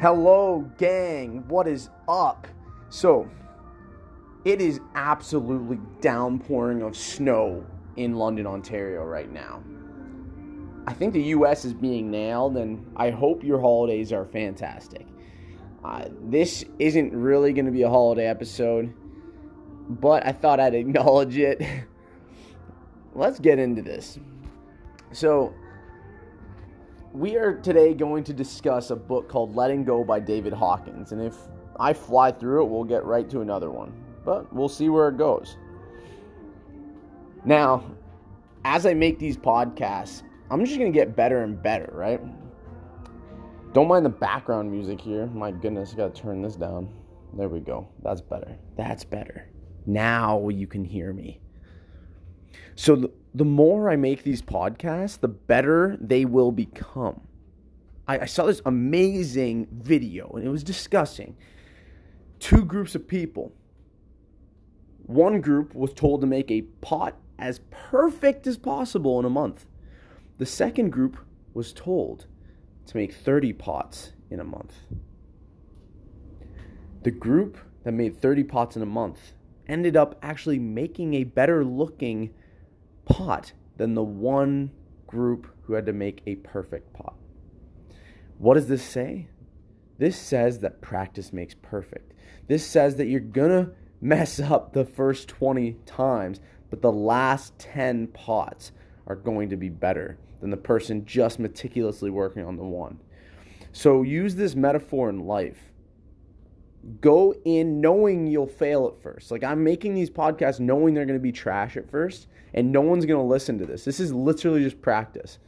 Hello, gang. What is up? So, it is absolutely downpouring of snow in London, Ontario right now. I think the US is being nailed, and I hope your holidays are fantastic. Uh, this isn't really going to be a holiday episode, but I thought I'd acknowledge it. Let's get into this. So, we are today going to discuss a book called Letting Go by David Hawkins. And if I fly through it, we'll get right to another one. But we'll see where it goes. Now, as I make these podcasts, I'm just going to get better and better, right? Don't mind the background music here. My goodness, I got to turn this down. There we go. That's better. That's better. Now you can hear me. So, the, more I make these podcasts, the better they will become. I, I saw this amazing video, and it was discussing two groups of people. One group was told to make a pot as perfect as possible in a month. The second group was told to make 30 pots in a month. The group that made 30 pots in a month ended up actually making a better looking pot than the one group who had to make a perfect pot. What does this say? This says that practice makes perfect. This says that you're going to mess up the first 20 times, but the last 10 pots are going to be better than the person just meticulously working on the one. So use this metaphor in life go in knowing you'll fail at first. Like I'm making these podcasts knowing they're going to be trash at first and no one's going to listen to this. This is literally just practice.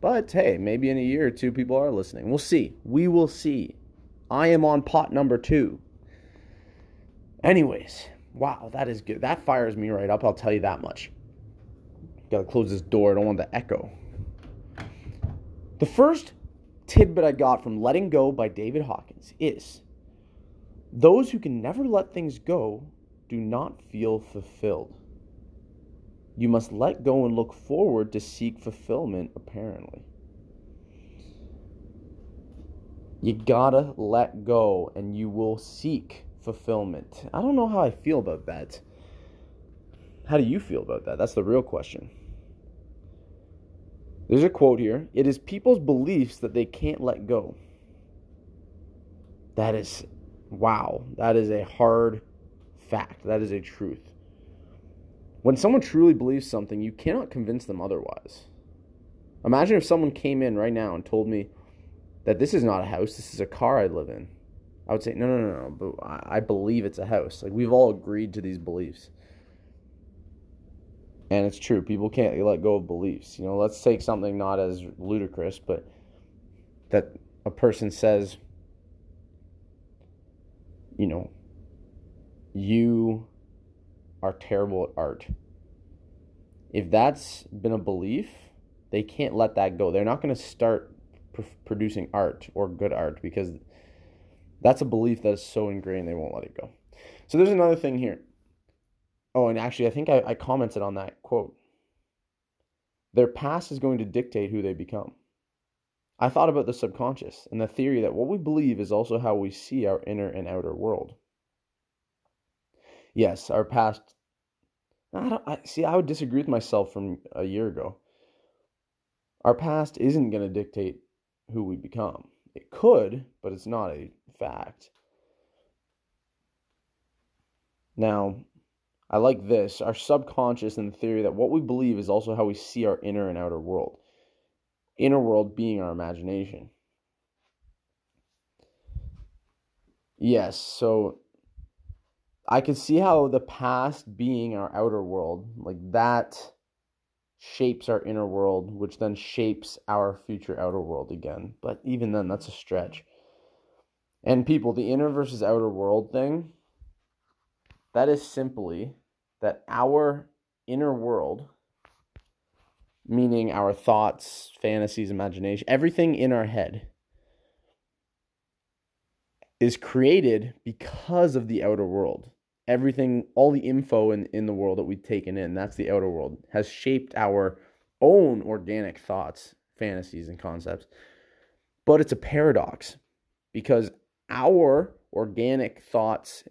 But hey, maybe in a year or two people are listening. We'll see. We will see. I am on pot number 2. Anyways, wow, that is good. That fires me right up, I'll tell you that much. Got to close this door. I don't want the echo. The first tidbit I got from Letting Go by David Hawkins is those who can never let things go do not feel fulfilled. You must let go and look forward to seek fulfillment, apparently. You gotta let go and you will seek fulfillment. I don't know how I feel about that. How do you feel about that? That's the real question. There's a quote here It is people's beliefs that they can't let go. That is wow, that is a hard fact. That is a truth. When someone truly believes something, you cannot convince them otherwise. Imagine if someone came in right now and told me that this is not a house, this is a car I live in. I would say, no, no, no, no, but I believe it's a house. Like, we've all agreed to these beliefs. And it's true, people can't let go of beliefs. You know, let's take something not as ludicrous, but that a person says, you know, you are terrible at art. If that's been a belief, they can't let that go. They're not going to start pr- producing art or good art because that's a belief that is so ingrained they won't let it go. So there's another thing here. Oh, and actually, I think I, I commented on that quote. Their past is going to dictate who they become. I thought about the subconscious and the theory that what we believe is also how we see our inner and outer world. Yes, our past. I don't, I, see, I would disagree with myself from a year ago. Our past isn't going to dictate who we become. It could, but it's not a fact. Now, I like this our subconscious and the theory that what we believe is also how we see our inner and outer world inner world being our imagination. Yes, so I can see how the past being our outer world, like that shapes our inner world, which then shapes our future outer world again. But even then, that's a stretch. And people, the inner versus outer world thing, that is simply that our inner world meaning our thoughts, fantasies, imagination, everything in our head is created because of the outer world. Everything, all the info in, in the world that we've taken in, that's the outer world, has shaped our own organic thoughts, fantasies, and concepts. But it's a paradox because our organic thoughts,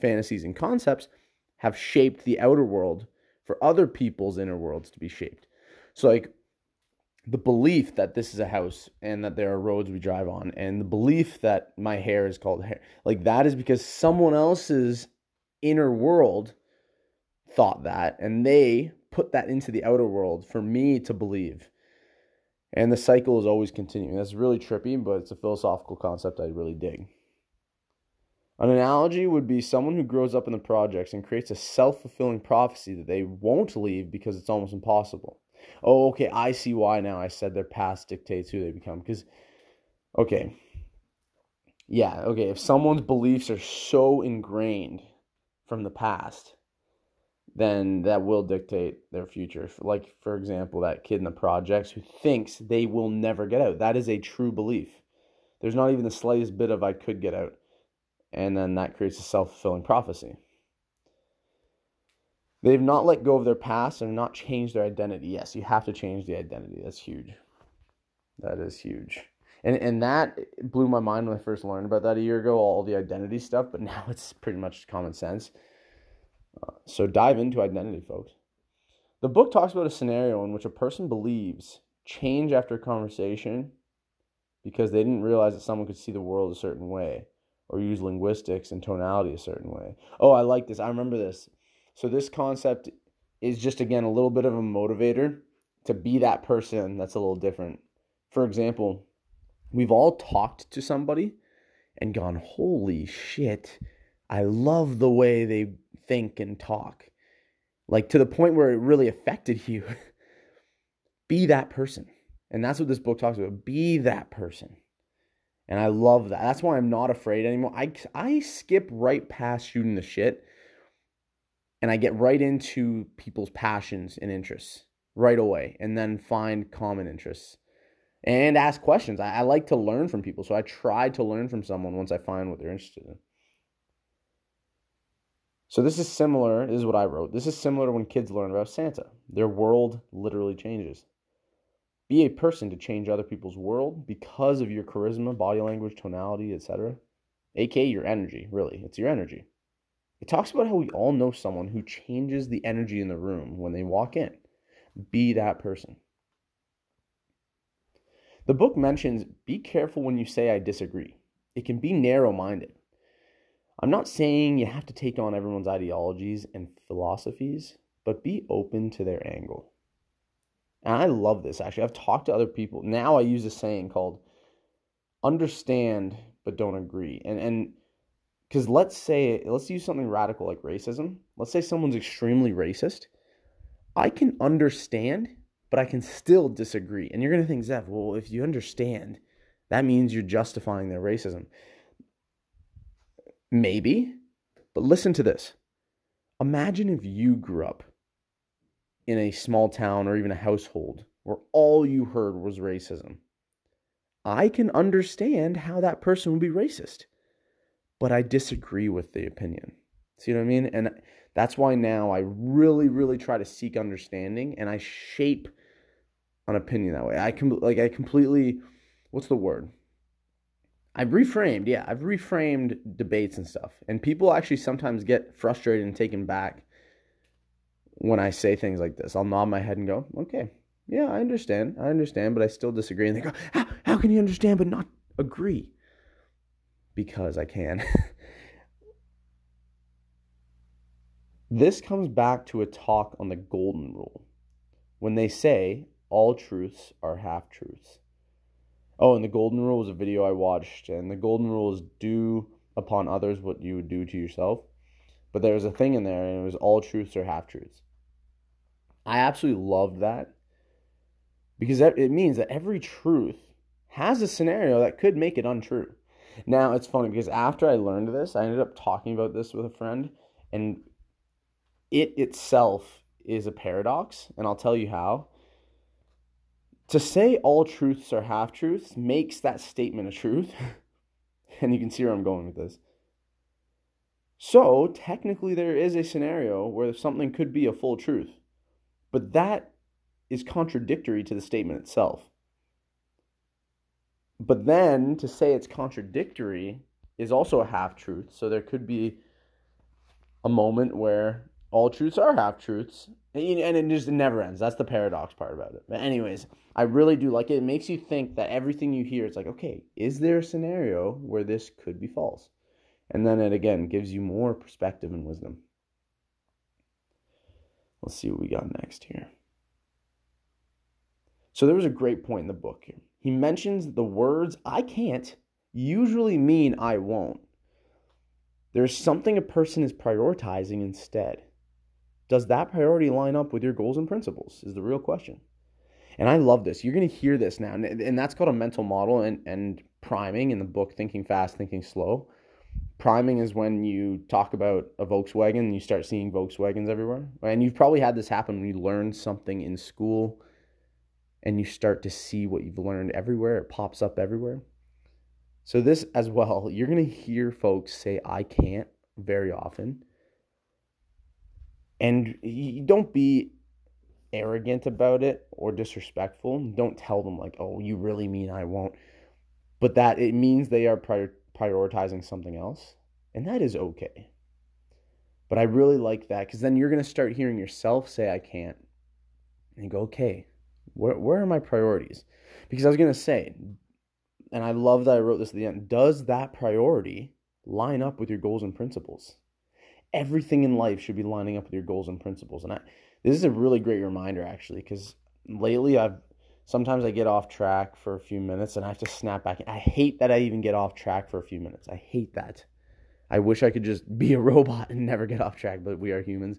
fantasies, and concepts have shaped the outer world for other people's inner worlds to be shaped. So, like, the belief that this is a house and that there are roads we drive on, and the belief that my hair is called hair, like, that is because someone else's inner world thought that, and they put that into the outer world for me to believe. And the cycle is always continuing. That's really trippy, but it's a philosophical concept I really dig. An analogy would be someone who grows up in the projects and creates a self fulfilling prophecy that they won't leave because it's almost impossible. Oh, okay, I see why now I said their past dictates who they become. Because, okay, yeah, okay, if someone's beliefs are so ingrained from the past, then that will dictate their future. Like, for example, that kid in the projects who thinks they will never get out. That is a true belief. There's not even the slightest bit of I could get out. And then that creates a self fulfilling prophecy. They've not let go of their past and not changed their identity. Yes, you have to change the identity. That's huge. That is huge. And and that blew my mind when I first learned about that a year ago, all the identity stuff, but now it's pretty much common sense. Uh, so dive into identity, folks. The book talks about a scenario in which a person believes change after a conversation because they didn't realize that someone could see the world a certain way or use linguistics and tonality a certain way. Oh, I like this. I remember this. So this concept is just again a little bit of a motivator to be that person that's a little different. For example, we've all talked to somebody and gone, "Holy shit, I love the way they think and talk." Like to the point where it really affected you. be that person. And that's what this book talks about. Be that person. And I love that. That's why I'm not afraid anymore. I, I skip right past shooting the shit and I get right into people's passions and interests right away and then find common interests and ask questions. I, I like to learn from people. So I try to learn from someone once I find what they're interested in. So this is similar, this is what I wrote. This is similar to when kids learn about Santa. Their world literally changes. Be a person to change other people's world because of your charisma, body language, tonality, etc. aka your energy, really. It's your energy. It talks about how we all know someone who changes the energy in the room when they walk in. Be that person. The book mentions be careful when you say I disagree. It can be narrow minded. I'm not saying you have to take on everyone's ideologies and philosophies, but be open to their angle. And I love this actually. I've talked to other people. Now I use a saying called understand but don't agree. And and because let's say let's use something radical like racism. Let's say someone's extremely racist. I can understand, but I can still disagree. And you're gonna think, Zev, well, if you understand, that means you're justifying their racism. Maybe, but listen to this. Imagine if you grew up in a small town or even a household where all you heard was racism, I can understand how that person would be racist, but I disagree with the opinion. See what I mean? And that's why now I really, really try to seek understanding and I shape an opinion that way. I can like I completely what's the word? I've reframed, yeah, I've reframed debates and stuff. And people actually sometimes get frustrated and taken back when I say things like this. I'll nod my head and go, okay, yeah, I understand. I understand, but I still disagree. And they go, how, how can you understand but not agree? Because I can. this comes back to a talk on the golden rule when they say all truths are half truths. Oh, and the golden rule was a video I watched, and the golden rule is do upon others what you would do to yourself. But there was a thing in there, and it was all truths are half truths. I absolutely loved that because it means that every truth has a scenario that could make it untrue. Now, it's funny because after I learned this, I ended up talking about this with a friend, and it itself is a paradox, and I'll tell you how. To say all truths are half truths makes that statement a truth, and you can see where I'm going with this. So, technically, there is a scenario where something could be a full truth. But that is contradictory to the statement itself. But then to say it's contradictory is also a half truth. So there could be a moment where all truths are half truths and it just never ends. That's the paradox part about it. But anyways i really do like it. It makes you think that everything you hear it's like okay is there a scenario where this could be false? And then it again gives you more perspective and wisdom. Let's see what we got next here. So there was a great point in the book here he mentions the words i can't usually mean i won't there's something a person is prioritizing instead. Does that priority line up with your goals and principles? Is the real question. And I love this. You're going to hear this now. And, that's called a mental model and, and priming in the book, Thinking Fast, Thinking Slow. Priming is when you talk about a Volkswagen and you start seeing Volkswagens everywhere. And you've probably had this happen when you learn something in school and you start to see what you've learned everywhere. It pops up everywhere. So, this as well, you're going to hear folks say, I can't very often. And don't be arrogant about it or disrespectful. Don't tell them, like, oh, you really mean I won't. But that it means they are prior- prioritizing something else. And that is okay. But I really like that because then you're going to start hearing yourself say, I can't. And go, okay, where, where are my priorities? Because I was going to say, and I love that I wrote this at the end. Does that priority line up with your goals and principles? Everything in life should be lining up with your goals and principles. And I, this is a really great reminder, actually, because lately I've sometimes I get off track for a few minutes and I have to snap back. I hate that I even get off track for a few minutes. I hate that. I wish I could just be a robot and never get off track, but we are humans.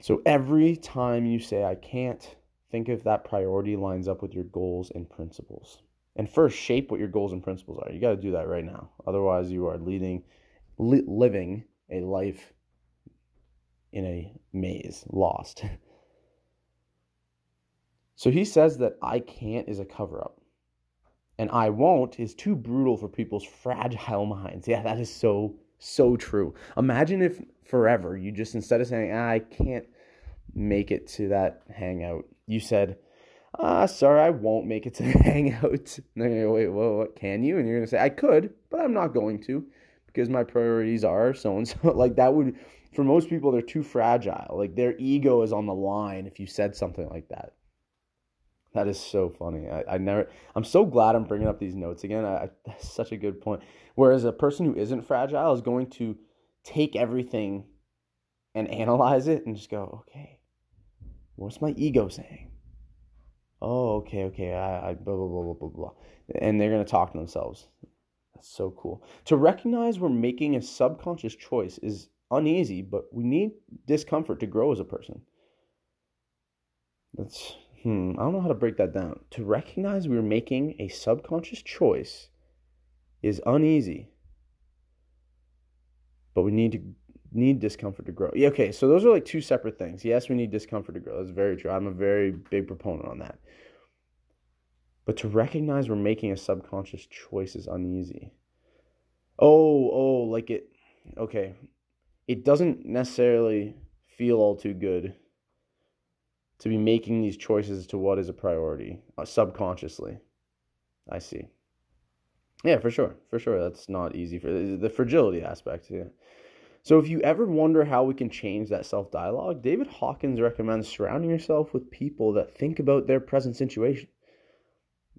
So every time you say I can't, think if that priority lines up with your goals and principles. And first, shape what your goals and principles are. You got to do that right now. Otherwise, you are leading, li- living a life in a maze, lost. so he says that I can't is a cover up. And I won't is too brutal for people's fragile minds. Yeah, that is so, so true. Imagine if forever you just, instead of saying, ah, I can't make it to that hangout, you said, ah, sorry, I won't make it to the hangout. And they're to go, wait, whoa, what, can you? And you're to say, I could, but I'm not going to because my priorities are so and so. Like that would, for most people, they're too fragile. Like their ego is on the line if you said something like that. That is so funny. I, I never, I'm so glad I'm bringing up these notes again. I, I, that's such a good point. Whereas a person who isn't fragile is going to take everything and analyze it and just go, okay, what's my ego saying? Oh, okay, okay, I, I blah blah blah blah blah blah, and they're gonna talk to themselves. That's so cool. To recognize we're making a subconscious choice is uneasy, but we need discomfort to grow as a person. That's hmm. I don't know how to break that down. To recognize we're making a subconscious choice is uneasy, but we need to need discomfort to grow. Yeah, okay, so those are like two separate things. Yes, we need discomfort to grow. That's very true. I'm a very big proponent on that. But to recognize we're making a subconscious choice is uneasy. Oh, oh, like it okay. It doesn't necessarily feel all too good to be making these choices to what is a priority uh, subconsciously. I see. Yeah, for sure. For sure. That's not easy for the fragility aspect. Yeah. So, if you ever wonder how we can change that self dialogue, David Hawkins recommends surrounding yourself with people that think about their present situation.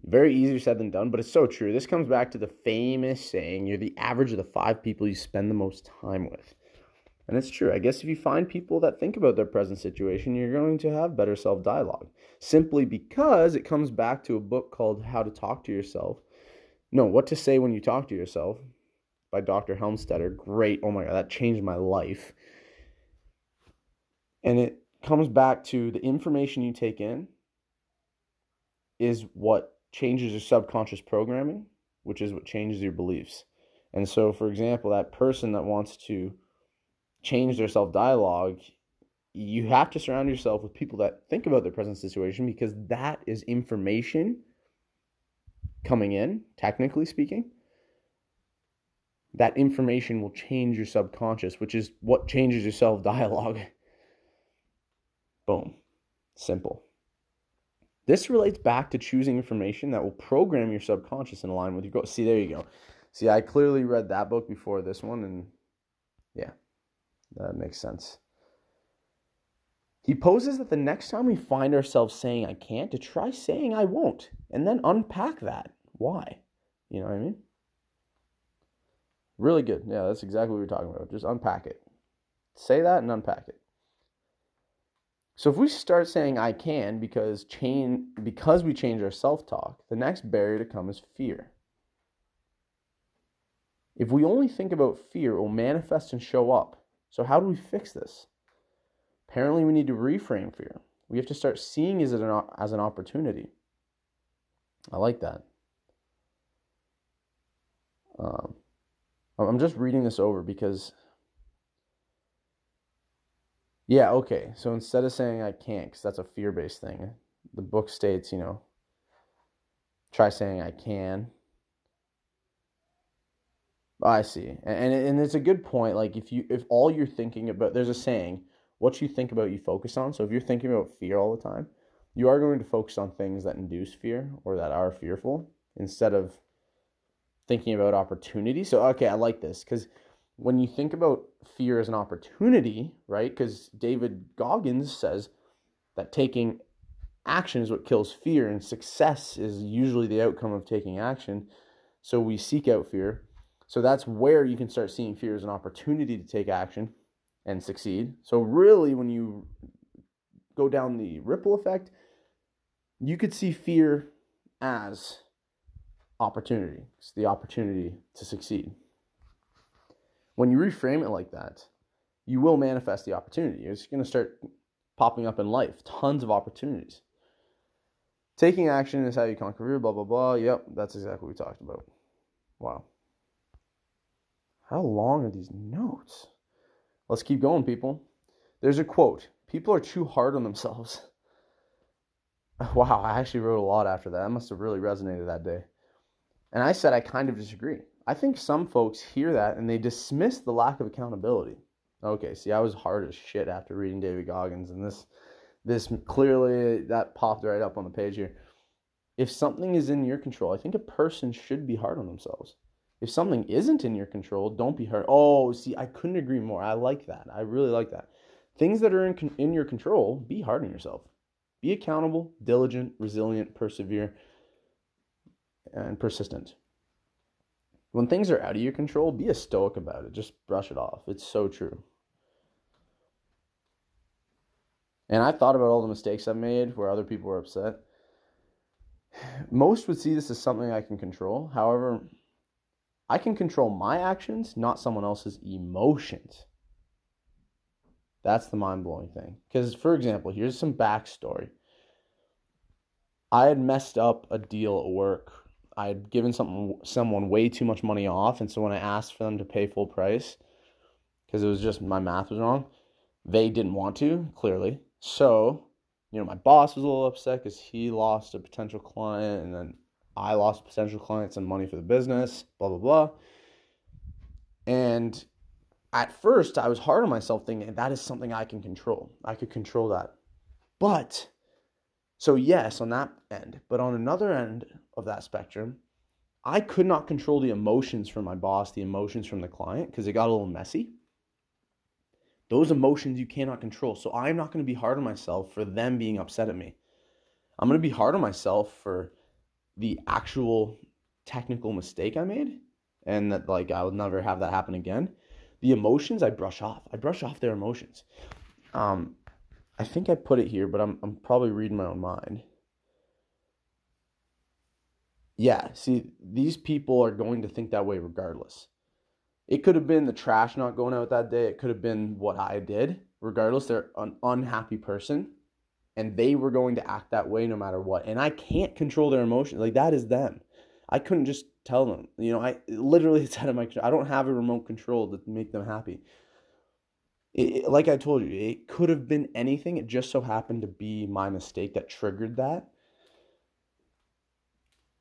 Very easier said than done, but it's so true. This comes back to the famous saying you're the average of the five people you spend the most time with. And it's true. I guess if you find people that think about their present situation, you're going to have better self dialogue. Simply because it comes back to a book called How to Talk to Yourself. No, What to Say When You Talk to Yourself by Dr. Helmstetter. Great. Oh my God, that changed my life. And it comes back to the information you take in is what changes your subconscious programming, which is what changes your beliefs. And so, for example, that person that wants to change their self dialogue, you have to surround yourself with people that think about their present situation because that is information coming in, technically speaking, that information will change your subconscious, which is what changes your self dialogue. Boom. Simple. This relates back to choosing information that will program your subconscious in line with your goals. See, there you go. See, I clearly read that book before this one, and yeah, that makes sense. He poses that the next time we find ourselves saying I can't, to try saying I won't, and then unpack that. Why? You know what I mean? Really good. Yeah, that's exactly what we're talking about. Just unpack it. Say that and unpack it. So if we start saying I can because change because we change our self-talk, the next barrier to come is fear. If we only think about fear, it will manifest and show up. So how do we fix this? Apparently we need to reframe fear. We have to start seeing it as an opportunity. I like that. Um, I'm just reading this over because yeah, okay. So instead of saying I can't, because that's a fear based thing, the book states, you know, try saying I can. I see, and and it's a good point. Like if you if all you're thinking about, there's a saying, what you think about, you focus on. So if you're thinking about fear all the time, you are going to focus on things that induce fear or that are fearful instead of thinking about opportunity. So okay, I like this because when you think about fear as an opportunity, right? Because David Goggins says that taking action is what kills fear, and success is usually the outcome of taking action. So we seek out fear. So that's where you can start seeing fear as an opportunity to take action and succeed. So, really, when you go down the ripple effect, you could see fear as opportunity. It's the opportunity to succeed. When you reframe it like that, you will manifest the opportunity. It's going to start popping up in life, tons of opportunities. Taking action is how you conquer fear, blah, blah, blah. Yep, that's exactly what we talked about. Wow. How long are these notes? Let's keep going, people. There's a quote People are too hard on themselves. Wow, I actually wrote a lot after that. That must have really resonated that day. And I said I kind of disagree. I think some folks hear that and they dismiss the lack of accountability. Okay, see, I was hard as shit after reading David Goggins, and this, this clearly that popped right up on the page here. If something is in your control, I think a person should be hard on themselves. If something isn't in your control, don't be hard. Oh, see, I couldn't agree more. I like that. I really like that. Things that are in in your control, be hard on yourself. Be accountable, diligent, resilient, persevere, and persistent. When things are out of your control, be a stoic about it. Just brush it off. It's so true. And I thought about all the mistakes I've made where other people were upset. Most would see this as something I can control. However, I can control my actions, not someone else's emotions. That's the mind blowing thing. Because, for example, here's some backstory. I had messed up a deal at work I had given some someone way too much money off, and so when I asked for them to pay full price, because it was just my math was wrong, they didn't want to clearly. So, you know, my boss was a little upset because he lost a potential client, and then I lost potential clients and money for the business. Blah blah blah. And at first, I was hard on myself, thinking that is something I can control. I could control that, but so, yes, on that end. But on another end of that spectrum, I could not control the emotions from my boss, the emotions from the client, because it got a little messy. Those emotions you cannot control. So, I'm not going to be hard on myself for them being upset at me. I'm going to be hard on myself for the actual technical mistake I made and that, like, I will never have that happen again. The emotions I brush off. I brush off their emotions. Um, I think I put it here, but I'm I'm probably reading my own mind. Yeah, see, these people are going to think that way regardless. It could have been the trash not going out that day. It could have been what I did. Regardless, they're an unhappy person and they were going to act that way no matter what. And I can't control their emotions. Like that is them. I couldn't just tell them. You know, I literally it's out of my I don't have a remote control to make them happy it, like I told you, it could have been anything. It just so happened to be my mistake that triggered that.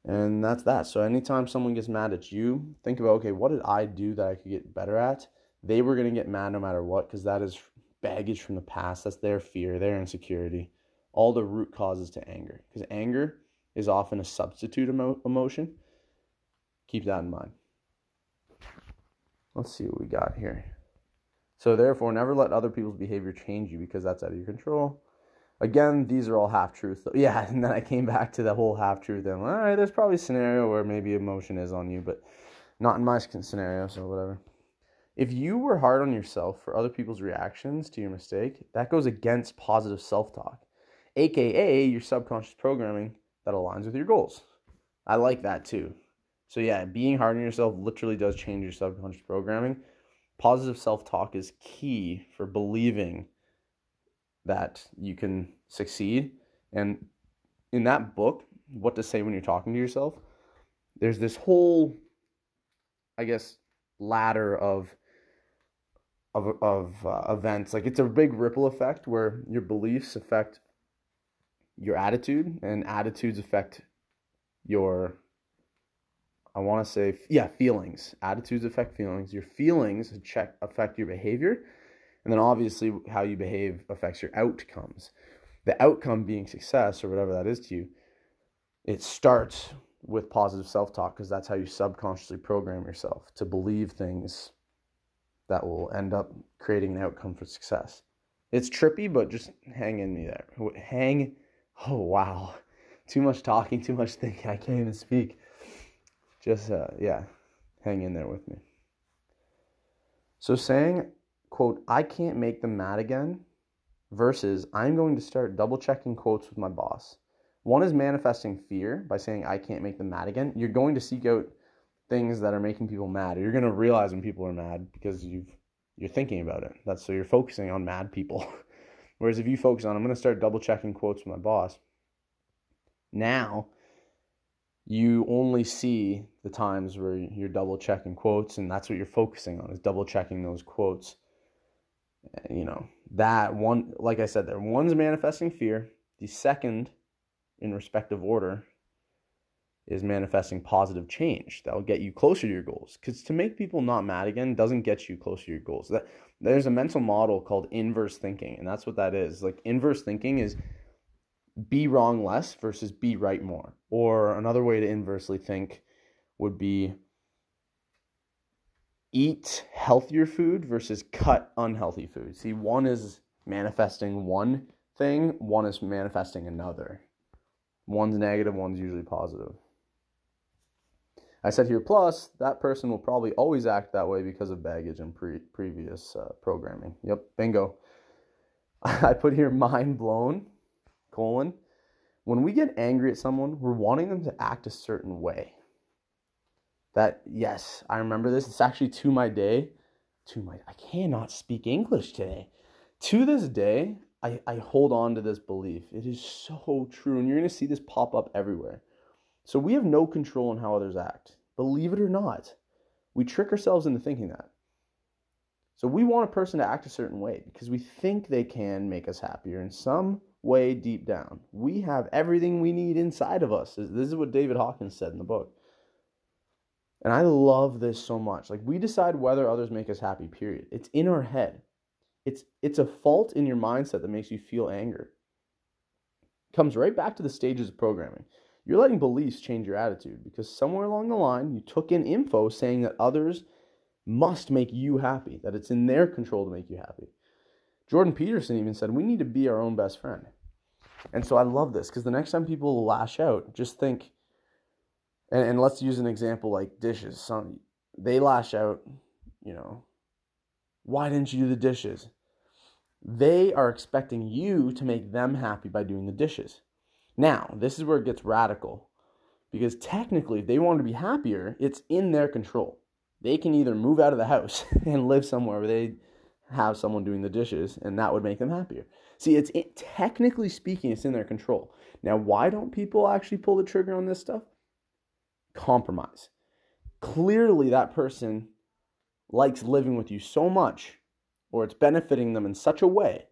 And that's that. So anytime someone gets mad at you, think about okay, what did I do that I could get better at? They were going to get mad no matter what because that is baggage from the past. That's their fear, their insecurity, all the root causes to anger because anger is often a substitute emo- emotion. Keep that in mind. Let's see what we got here. So, therefore, never let other people's behavior change you because that's out of your control. Again, these are all half truths. Yeah, and then I came back to the whole half truth. And all right, there's probably a scenario where maybe emotion is on you, but not in my scenario, so whatever. If you were hard on yourself for other people's reactions to your mistake, that goes against positive self talk, aka your subconscious programming that aligns with your goals. I like that too. So, yeah, being hard on yourself literally does change your subconscious programming. Positive self talk is key for believing that you can succeed. And in that book, What to Say When You're Talking to Yourself, there's this whole, I guess, ladder of of, of uh, events. Like it's a big ripple effect where your beliefs affect your attitude, and attitudes affect your I want to say, yeah, feelings. Attitudes affect feelings. Your feelings check affect your behavior, and then obviously how you behave affects your outcomes. The outcome being success or whatever that is to you, it starts with positive self-talk because that's how you subconsciously program yourself to believe things that will end up creating an outcome for success. It's trippy, but just hang in me there. Hang. Oh wow, too much talking, too much thinking. I can't even speak. Just uh, yeah, hang in there with me. So saying, quote, I can't make them mad again, versus I'm going to start double checking quotes with my boss. One is manifesting fear by saying I can't make them mad again. You're going to seek out things that are making people mad. You're going to realize when people are mad because you've you're thinking about it. That's so you're focusing on mad people. Whereas if you focus on I'm going to start double checking quotes with my boss. Now you only see the times where you're double checking quotes and that's what you're focusing on is double checking those quotes. Eh, you know, that one like I said there one's manifesting fear, the second in respective order is manifesting positive change that will get you closer to your goals. Because to make people not mad again doesn't get you closer to your goals. That there's a mental model called inverse thinking, and that's what that is. Like inverse thinking is be wrong less versus be right more. Or another way to inversely think would be eat healthier food versus cut unhealthy food. See, one is manifesting one thing, one is manifesting another. One's negative, one's usually positive. I said here, plus, that person will probably always act that way because of baggage and pre- previous uh, programming. Yep, bingo. I put here mind blown, colon. When we get angry at someone, we're wanting them to act a certain way. That, yes, I remember this. It's actually to my day, to my, I cannot speak English today. To this day, I, I hold on to this belief. It is so true. And you're going to see this pop up everywhere so we have no control on how others act. Believe it or not, we trick ourselves into thinking that. So we want a person to act a certain way because we think they can make us happier in some way deep down. We have everything we need inside of us. This is what David Hawkins said in the book. And I love this so much. Like we decide whether others make us happy, period. It's in our head. It's it's a fault in your mindset that makes you feel anger. Comes right back to the stages of programming. You're letting beliefs change your attitude because somewhere along the line you took in info saying that others must make you happy, that it's in their control to make you happy. Jordan Peterson even said we need to be our own best friend. And so I love this because the next time people lash out, just think, and, and let's use an example like dishes. Some they lash out, you know, why didn't you do the dishes? They are expecting you to make them happy by doing the dishes. Now, this is where it gets radical because technically, if they want to be happier, it's in their control. They can either move out of the house and live somewhere where they have someone doing the dishes, and that would make them happier. See, it's it, technically speaking, it's in their control. Now, why don't people actually pull the trigger on this stuff? Compromise. Clearly, that person likes living with you so much, or it's benefiting them in such a way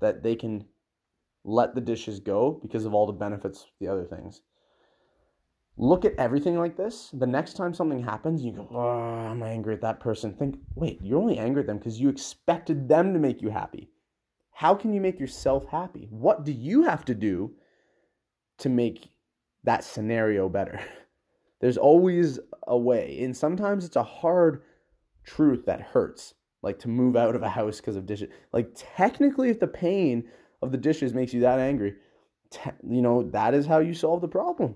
that they can let the dishes go because of all the benefits the other things. Look at everything like this. The next time something happens, you go, oh, I'm angry at that person. Think, wait, you're only angry at them because you expected them to make you happy. How can you make yourself happy? What do you have to do to make that scenario better? There's always a way. And sometimes it's a hard truth that hurts, like to move out of a house because of dishes. Like, technically, if the pain of the dishes makes you that angry, you know, that is how you solve the problem.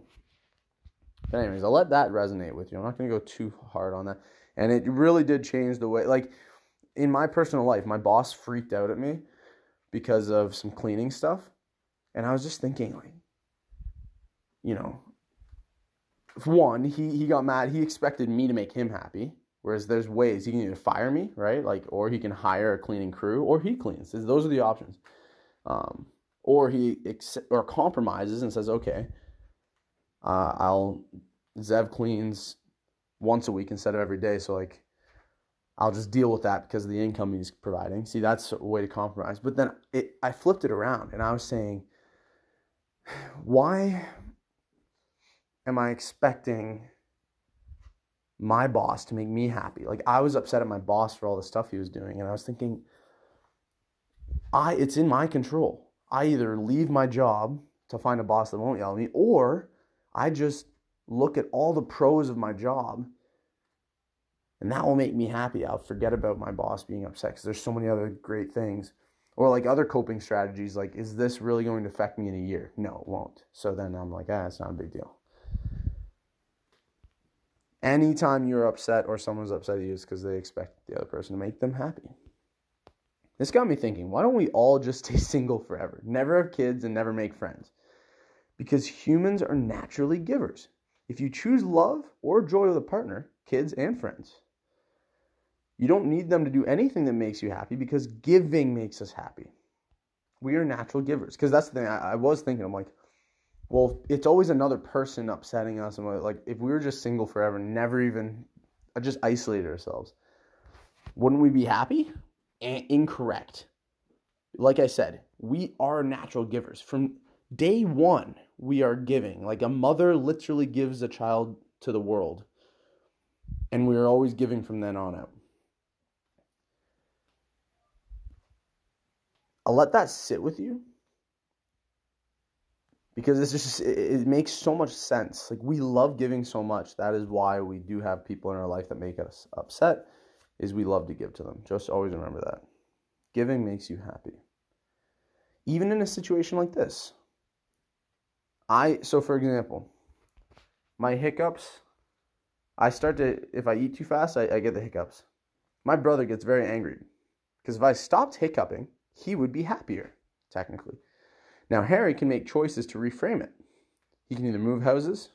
But, anyways, I'll let that resonate with you. I'm not going to go too hard on that. And it really did change the way, like, in my personal life, my boss freaked out at me because of some cleaning stuff. And I was just thinking, like, you know, one, he, he got mad. He expected me to make him happy. Whereas there's ways he can either fire me, right? Like, or he can hire a cleaning crew, or he cleans. Those are the options. Um, or he ex- or compromises and says, okay, uh, I'll Zev cleans once a week instead of every day. So like, I'll just deal with that because of the income he's providing. See, that's a way to compromise. But then it, I flipped it around and I was saying, why am I expecting my boss to make me happy? Like I was upset at my boss for all the stuff he was doing, and I was thinking, I it's in my control. I either leave my job to find a boss that won't yell at me, or I just look at all the pros of my job and that will make me happy. I'll forget about my boss being upset because there's so many other great things. Or like other coping strategies, like, is this really going to affect me in a year? No, it won't. So then I'm like, ah, it's not a big deal. Anytime you're upset or someone's upset at you, it's because they expect the other person to make them happy. This got me thinking, why don't we all just stay single forever? Never have kids and never make friends? Because humans are naturally givers. If you choose love or joy with a partner, kids and friends, you don't need them to do anything that makes you happy because giving makes us happy. We are natural givers. Because that's the thing I, I, was thinking. I'm like, well, it's always another person upsetting us. And like, if we were just single forever, never even uh, just isolated ourselves, wouldn't we be happy? Incorrect. Like I said, we are natural givers. From day one, we are giving. Like a mother literally gives a child to the world. And we are always giving from then on out. I'll let that sit with you because it's just it, makes so much sense. Like we love giving so much. That is why we do have people in our life that make us upset. Is we love to give to them. Just always remember that. Giving makes you happy. Even in a situation like this. I so for example, my hiccups. I start to if I eat too fast, I, I get the hiccups. My brother gets very angry because if I stopped hiccuping he would be happier, technically. Now, Harry can make choices to reframe it. He can either move houses,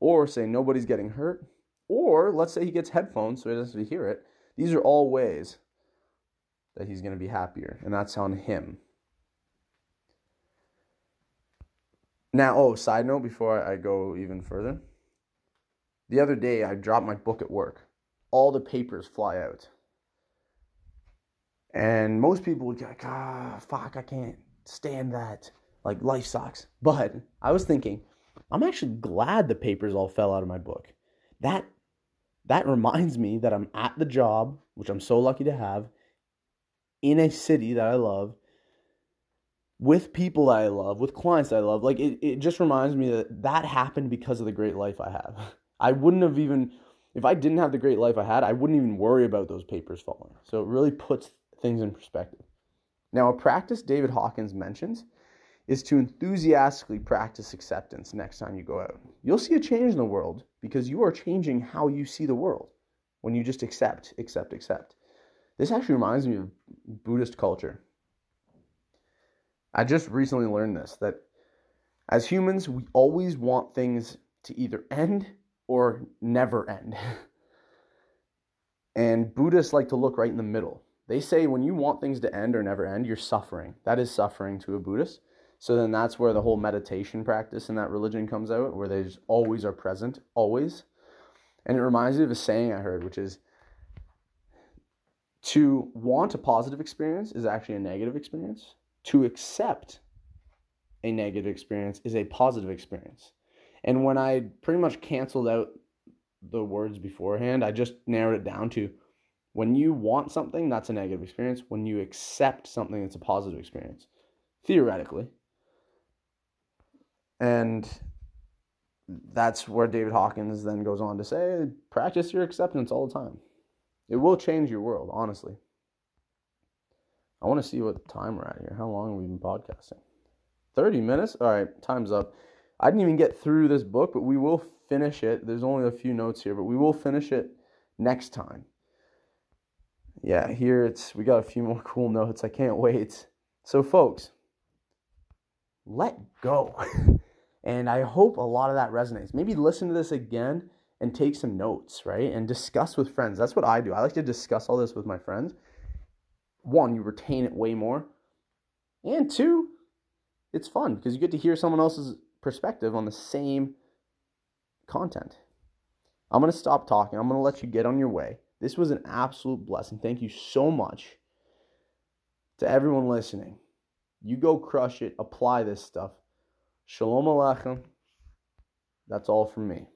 or say nobody's getting hurt, or let's say he gets headphones so he doesn't hear it. These are all ways that he's going to be happier, and that's on him. Now, oh, side note before I go even further. The other day, I dropped my book at work. All the papers fly out. And most people would be like, ah, fuck, I can't stand that. Like, life sucks. But I was thinking, I'm actually glad the papers all fell out of my book. That that reminds me that I'm at the job, which I'm so lucky to have, in a city that I love, with people that I love, with clients that I love. Like it, it just reminds me that that happened because of the great life I have. I wouldn't have even, if I didn't have the great life I had, I wouldn't even worry about those papers falling. So it really puts things in perspective. Now, a practice David Hawkins mentions is to enthusiastically practice acceptance next time you go out. You'll see a change in the world because you are changing how you see the world when you just accept, accept, accept. This actually reminds me of Buddhist culture. I just recently learned this that as humans, we always want things to either end or never end. and Buddhists like to look right in the middle. They say when you want things to end or never end, you're suffering. That is suffering to a Buddhist. So then that's where the whole meditation practice in that religion comes out, where they just always are present, always. And it reminds me of a saying I heard, which is to want a positive experience is actually a negative experience. To accept a negative experience is a positive experience. And when I pretty much canceled out the words beforehand, I just narrowed it down to When you want something, that's a negative experience. When you accept something, it's a positive experience, theoretically. And that's where David Hawkins then goes on to say practice your acceptance all the time. It will change your world, honestly. I want to see what time we're at here. How long have we been podcasting? 30 minutes? All right, time's up. I didn't even get through this book, but we will finish it. There's only a few notes here, but we will finish it next time. Yeah, here it's we got a few more cool notes. I can't wait. So folks, let go. and I hope a lot of that resonates. Maybe listen to this again and take some notes, right? And discuss with friends. That's what I do. I like to discuss all this with my friends. One, you retain it way more. And two, it's fun because you get to hear someone else's perspective on the same content. I'm going to stop talking. I'm going to let you get on your way. This was an absolute blessing. Thank you so much to everyone listening. You go crush it, apply this stuff. Shalom Aleichem. That's all from me.